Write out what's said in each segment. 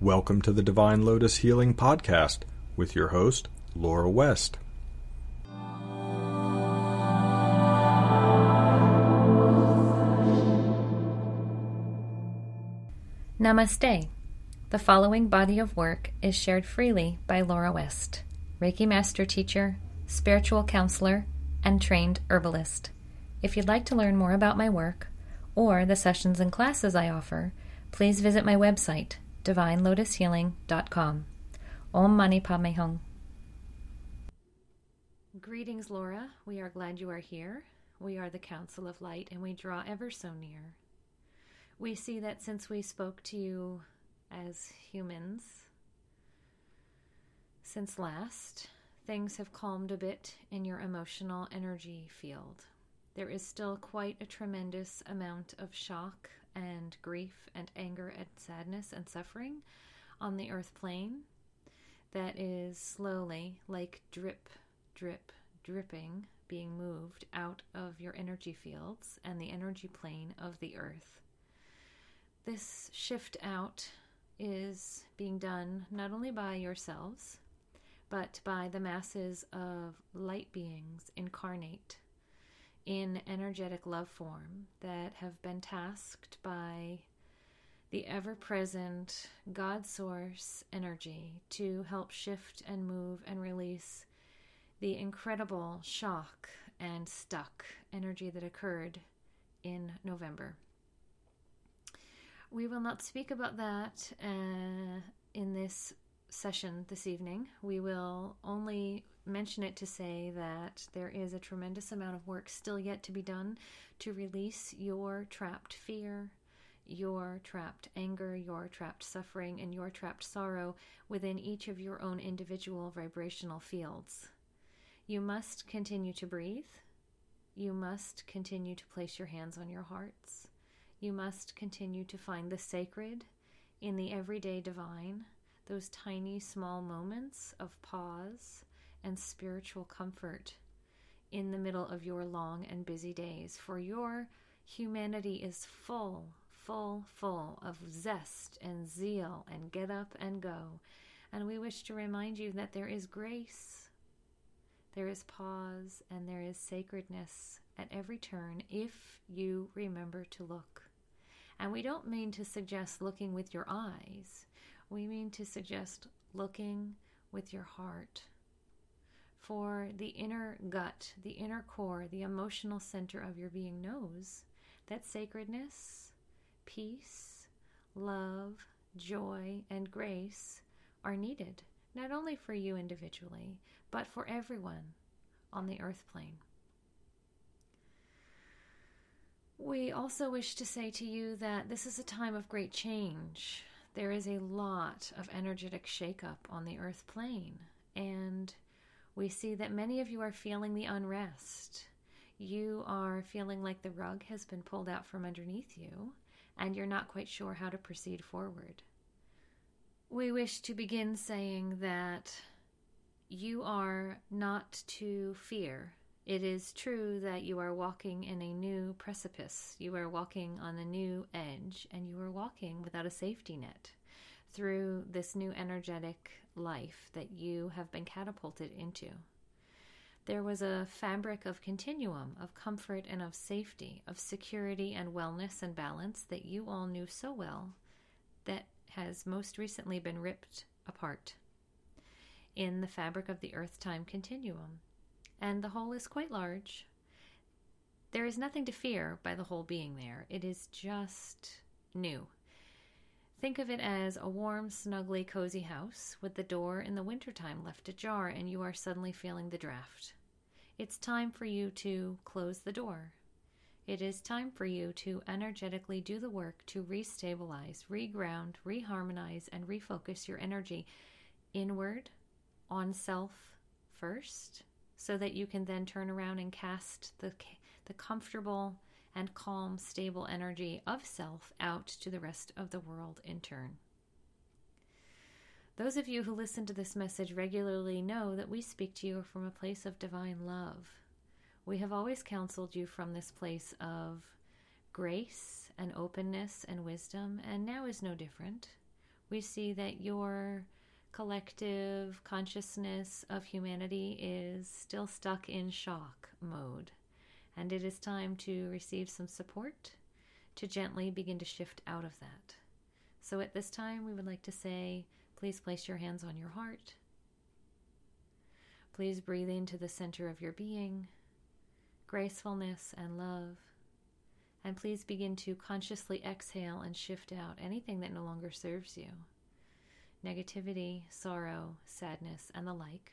Welcome to the Divine Lotus Healing Podcast with your host, Laura West. Namaste. The following body of work is shared freely by Laura West, Reiki Master Teacher, Spiritual Counselor, and Trained Herbalist. If you'd like to learn more about my work or the sessions and classes I offer, please visit my website, divinelotushealing.com. Om Mani Padme Hum. Greetings, Laura. We are glad you are here. We are the Council of Light, and we draw ever so near. We see that since we spoke to you as humans, since last, things have calmed a bit in your emotional energy field. There is still quite a tremendous amount of shock and grief and anger and sadness and suffering on the earth plane that is slowly, like drip, drip, dripping, being moved out of your energy fields and the energy plane of the earth. This shift out is being done not only by yourselves, but by the masses of light beings incarnate in energetic love form that have been tasked by the ever present God Source energy to help shift and move and release the incredible shock and stuck energy that occurred in November. We will not speak about that uh, in this session this evening. We will only mention it to say that there is a tremendous amount of work still yet to be done to release your trapped fear, your trapped anger, your trapped suffering, and your trapped sorrow within each of your own individual vibrational fields. You must continue to breathe. You must continue to place your hands on your hearts. You must continue to find the sacred in the everyday divine, those tiny, small moments of pause and spiritual comfort in the middle of your long and busy days. For your humanity is full, full, full of zest and zeal and get up and go. And we wish to remind you that there is grace, there is pause, and there is sacredness at every turn if you remember to look. And we don't mean to suggest looking with your eyes, we mean to suggest looking with your heart for the inner gut, the inner core, the emotional center of your being knows that sacredness, peace, love, joy, and grace are needed, not only for you individually, but for everyone on the earth plane. We also wish to say to you that this is a time of great change. There is a lot of energetic shakeup on the earth plane, and we see that many of you are feeling the unrest. You are feeling like the rug has been pulled out from underneath you, and you're not quite sure how to proceed forward. We wish to begin saying that you are not to fear. It is true that you are walking in a new precipice. You are walking on a new edge, and you are walking without a safety net through this new energetic life that you have been catapulted into. There was a fabric of continuum, of comfort and of safety, of security and wellness and balance that you all knew so well that has most recently been ripped apart in the fabric of the earth time continuum. And the hole is quite large. There is nothing to fear by the hole being there, it is just new. Think of it as a warm, snuggly, cozy house with the door in the wintertime left ajar and you are suddenly feeling the draft. It's time for you to close the door. It is time for you to energetically do the work to restabilize, reground, reharmonize, and refocus your energy inward on self first so that you can then turn around and cast the, the comfortable and calm, stable energy of self out to the rest of the world in turn. Those of you who listen to this message regularly know that we speak to you from a place of divine love. We have always counseled you from this place of grace and openness and wisdom, and now is no different. we see that your collective consciousness of humanity is still stuck in shock mode, and it is time to receive some support to gently begin to shift out of that. So at this time, we would like to say, please place your hands on your heart. Please breathe into the center of your being, gracefulness and love. And please begin to consciously exhale and shift out anything that no longer serves you negativity, sorrow, sadness, and the like.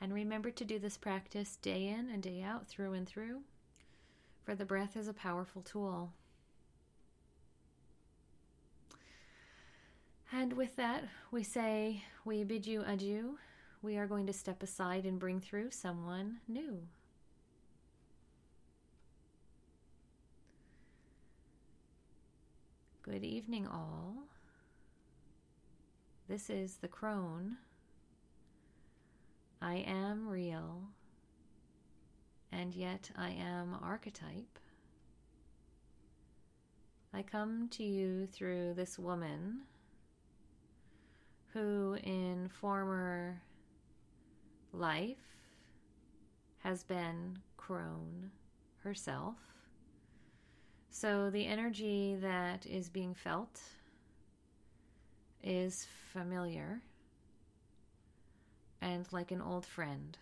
And remember to do this practice day in and day out, through and through, for the breath is a powerful tool. And with that, we say, we bid you adieu. We are going to step aside and bring through someone new. Good evening, all. This is the crone. I am real, and yet I am archetype. I come to you through this woman who, in former life, has been crone herself. So the energy that is being felt is familiar and like an old friend.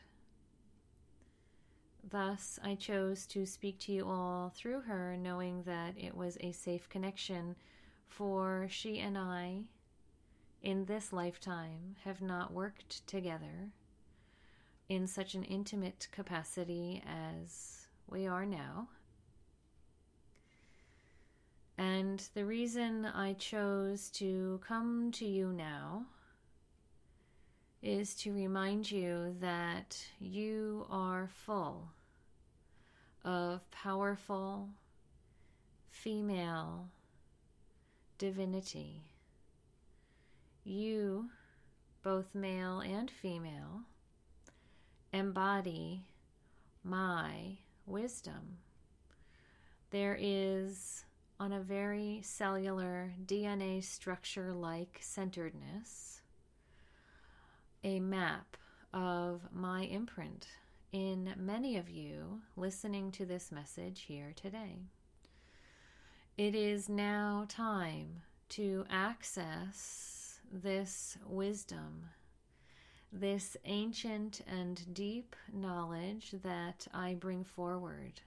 Thus, I chose to speak to you all through her, knowing that it was a safe connection, for she and I, in this lifetime, have not worked together in such an intimate capacity as we are now. And the reason I chose to come to you now is to remind you that you are full of powerful female divinity. You, both male and female, embody my wisdom. There is on a very cellular DNA structure like centeredness, a map of my imprint in many of you listening to this message here today. It is now time to access this wisdom, this ancient and deep knowledge that I bring forward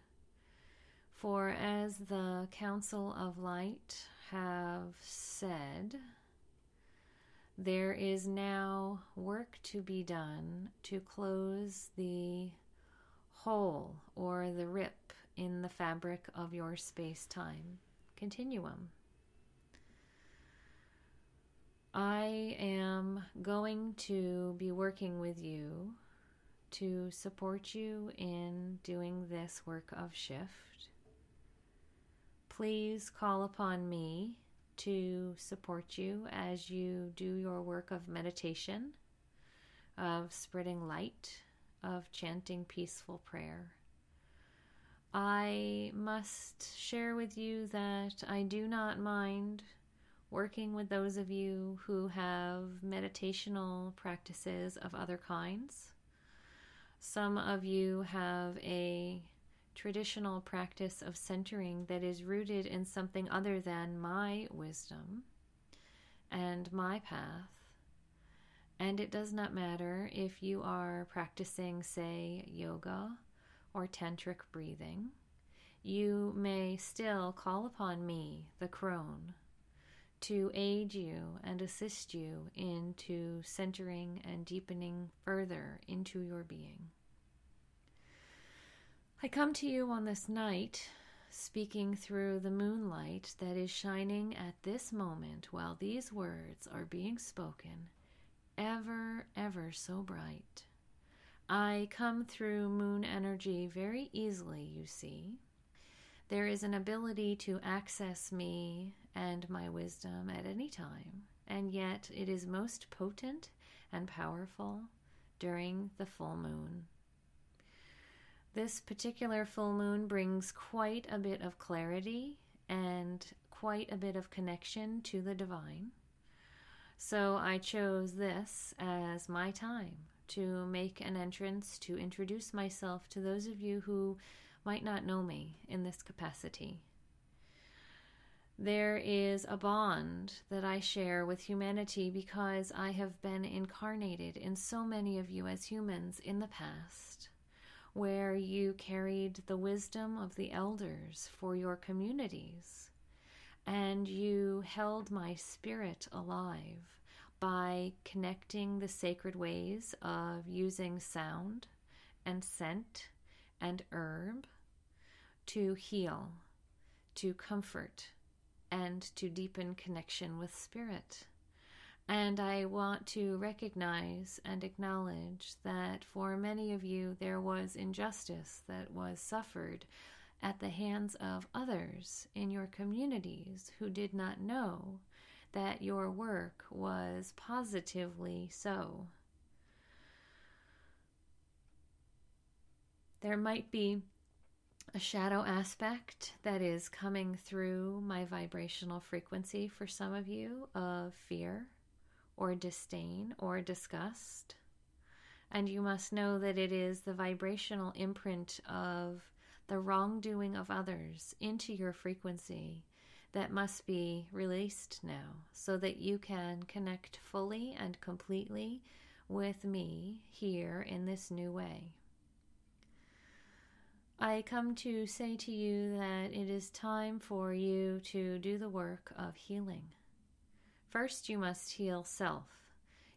for as the Council of Light have said, there is now work to be done to close the hole or the rip in the fabric of your space time continuum. I am going to be working with you to support you in doing this work of shift Please call upon me to support you as you do your work of meditation, of spreading light, of chanting peaceful prayer. I must share with you that I do not mind working with those of you who have meditational practices of other kinds. Some of you have a traditional practice of centering that is rooted in something other than my wisdom and my path. And it does not matter if you are practicing, say, yoga or tantric breathing. You may still call upon me, the crone, to aid you and assist you into centering and deepening further into your being. I come to you on this night, speaking through the moonlight that is shining at this moment while these words are being spoken, ever, ever so bright. I come through moon energy very easily, you see. There is an ability to access me and my wisdom at any time, and yet it is most potent and powerful during the full moon. This particular full moon brings quite a bit of clarity and quite a bit of connection to the divine. So I chose this as my time to make an entrance to introduce myself to those of you who might not know me in this capacity. There is a bond that I share with humanity because I have been incarnated in so many of you as humans in the past, where you carried the wisdom of the elders for your communities, and you held my spirit alive by connecting the sacred ways of using sound and scent and herb to heal, to comfort, and to deepen connection with spirit. And I want to recognize and acknowledge that for many of you, there was injustice that was suffered at the hands of others in your communities who did not know that your work was positively so. There might be a shadow aspect that is coming through my vibrational frequency for some of you of fear or disdain or disgust. And you must know that it is the vibrational imprint of the wrongdoing of others into your frequency that must be released now so that you can connect fully and completely with me here in this new way. I come to say to you that it is time for you to do the work of healing. First, you must heal self,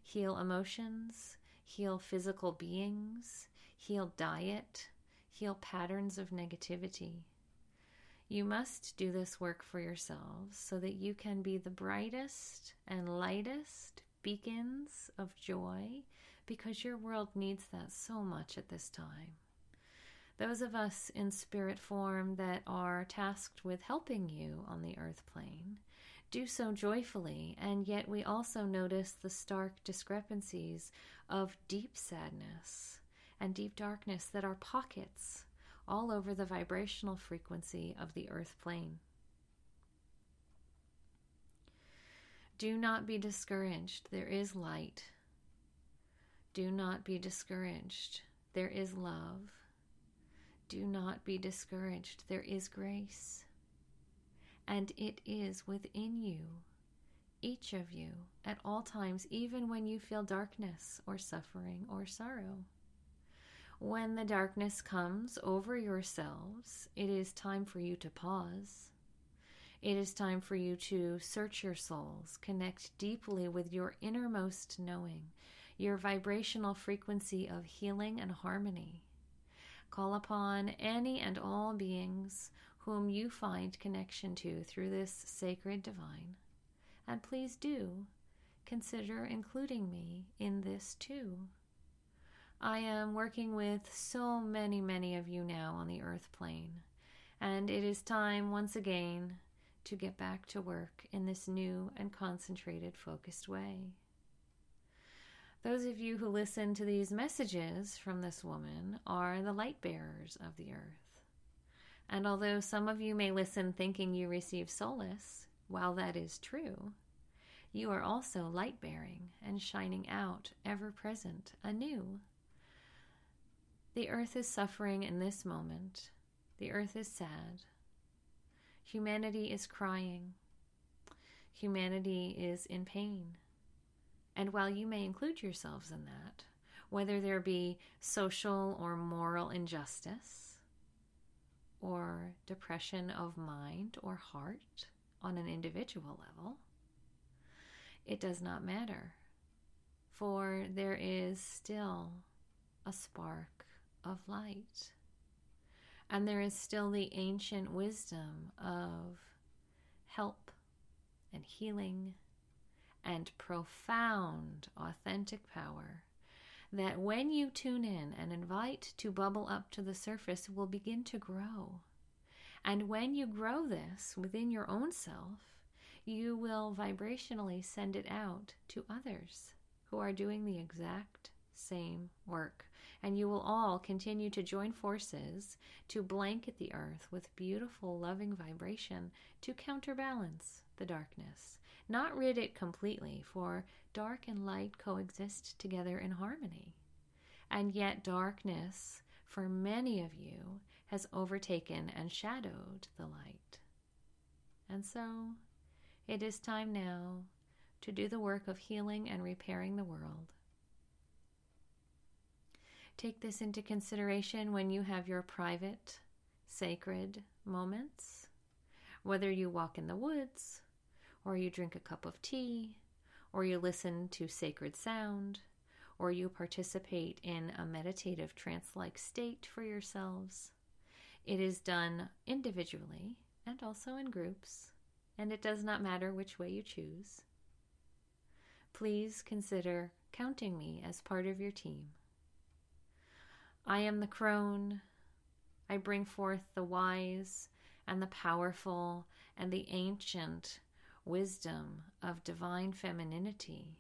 heal emotions, heal physical beings, heal diet, heal patterns of negativity. You must do this work for yourselves so that you can be the brightest and lightest beacons of joy because your world needs that so much at this time. Those of us in spirit form that are tasked with helping you on the earth plane do so joyfully, and yet we also notice the stark discrepancies of deep sadness and deep darkness that are pockets all over the vibrational frequency of the earth plane. Do not be discouraged. There is light. Do not be discouraged. There is love. Do not be discouraged. There is grace. And it is within you, each of you, at all times, even when you feel darkness or suffering or sorrow. When the darkness comes over yourselves, it is time for you to pause. It is time for you to search your souls, connect deeply with your innermost knowing, your vibrational frequency of healing and harmony. Call upon any and all beings whom you find connection to through this sacred divine. And please do consider including me in this too. I am working with so many, many of you now on the earth plane, and it is time once again to get back to work in this new and concentrated, focused way. Those of you who listen to these messages from this woman are the light bearers of the earth. And although some of you may listen thinking you receive solace, while that is true, you are also light bearing and shining out, ever present, anew the earth is suffering in this moment. The earth is sad. Humanity is crying. Humanity is in pain. And while you may include yourselves in that, whether there be social or moral injustice, or depression of mind or heart on an individual level, it does not matter, for there is still a spark of light. And there is still the ancient wisdom of help and healing and profound authentic power that when you tune in and invite to bubble up to the surface will begin to grow. And when you grow this within your own self, you will vibrationally send it out to others who are doing the exact same work and you will all continue to join forces to blanket the earth with beautiful, loving vibration to counterbalance the darkness not rid it completely, for dark and light coexist together in harmony. And yet, darkness, for many of you, has overtaken and shadowed the light. And so, it is time now to do the work of healing and repairing the world. Take this into consideration when you have your private, sacred moments, whether you walk in the woods, or you drink a cup of tea, or you listen to sacred sound, or you participate in a meditative trance like state for yourselves. It is done individually and also in groups, and it does not matter which way you choose. Please consider counting me as part of your team. I am the crone. I bring forth the wise and the powerful and the ancient wisdom of divine femininity.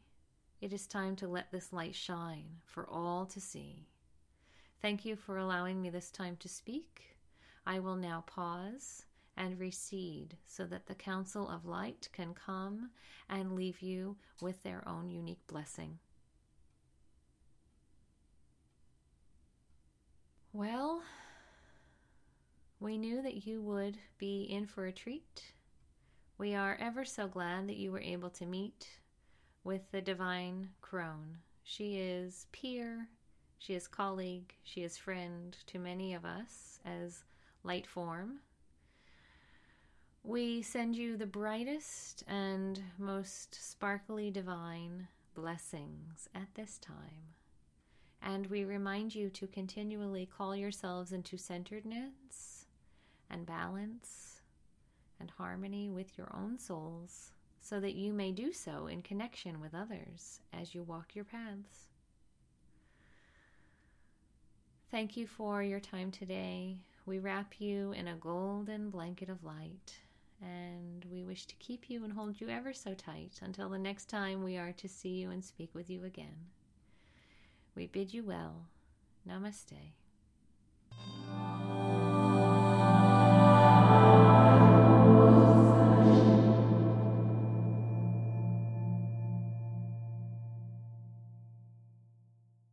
It is time to let this light shine for all to see. Thank you for allowing me this time to speak. I will now pause and recede so that the Council of Light can come and leave you with their own unique blessing. Well, we knew that you would be in for a treat. We are ever so glad that you were able to meet with the divine crone. She is peer, she is colleague, she is friend to many of us as light form. We send you the brightest and most sparkly divine blessings at this time. And we remind you to continually call yourselves into centeredness and balance and harmony with your own souls so that you may do so in connection with others as you walk your paths. Thank you for your time today. We wrap you in a golden blanket of light, and we wish to keep you and hold you ever so tight until the next time we are to see you and speak with you again. We bid you well. Namaste.